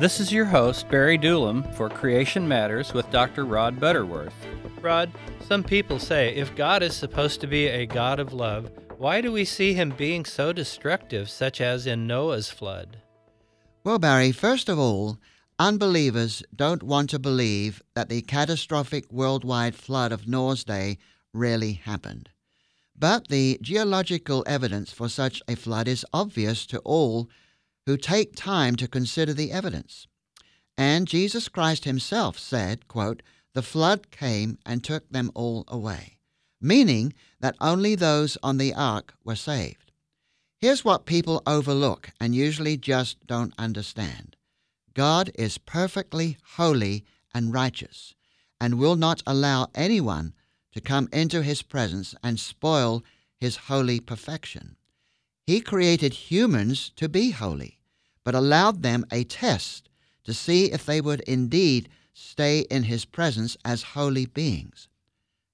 This is your host, Barry Doolam, for Creation Matters with Dr. Rod Butterworth. Rod, some people say if God is supposed to be a God of love, why do we see him being so destructive, such as in Noah's flood? Well, Barry, first of all, unbelievers don't want to believe that the catastrophic worldwide flood of Noah's day really happened. But the geological evidence for such a flood is obvious to all who take time to consider the evidence. And Jesus Christ himself said, quote, The flood came and took them all away, meaning that only those on the ark were saved. Here's what people overlook and usually just don't understand God is perfectly holy and righteous, and will not allow anyone to come into his presence and spoil his holy perfection. He created humans to be holy, but allowed them a test to see if they would indeed stay in his presence as holy beings.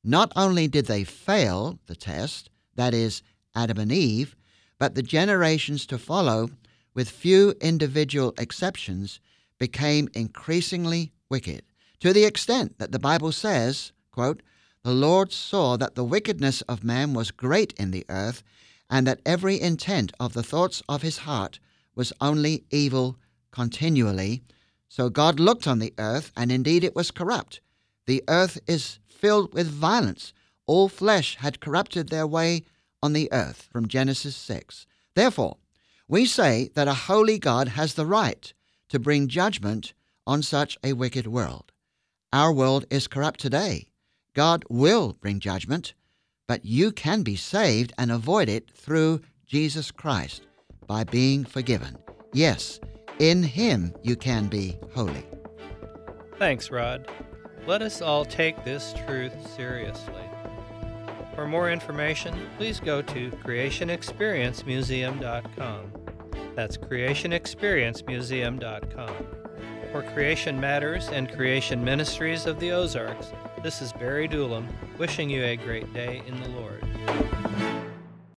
Not only did they fail the test, that is, Adam and Eve, but the generations to follow, with few individual exceptions, became increasingly wicked, to the extent that the Bible says, quote, The Lord saw that the wickedness of man was great in the earth, and that every intent of the thoughts of his heart was only evil continually. So God looked on the earth, and indeed it was corrupt. The earth is filled with violence. All flesh had corrupted their way on the earth. From Genesis 6. Therefore, we say that a holy God has the right to bring judgment on such a wicked world. Our world is corrupt today. God will bring judgment, but you can be saved and avoid it through Jesus Christ by being forgiven. Yes, in Him you can be holy. Thanks, Rod. Let us all take this truth seriously. For more information, please go to creationexperiencemuseum.com. That's creationexperiencemuseum.com. For Creation Matters and Creation Ministries of the Ozarks, this is Barry Doolam wishing you a great day in the Lord.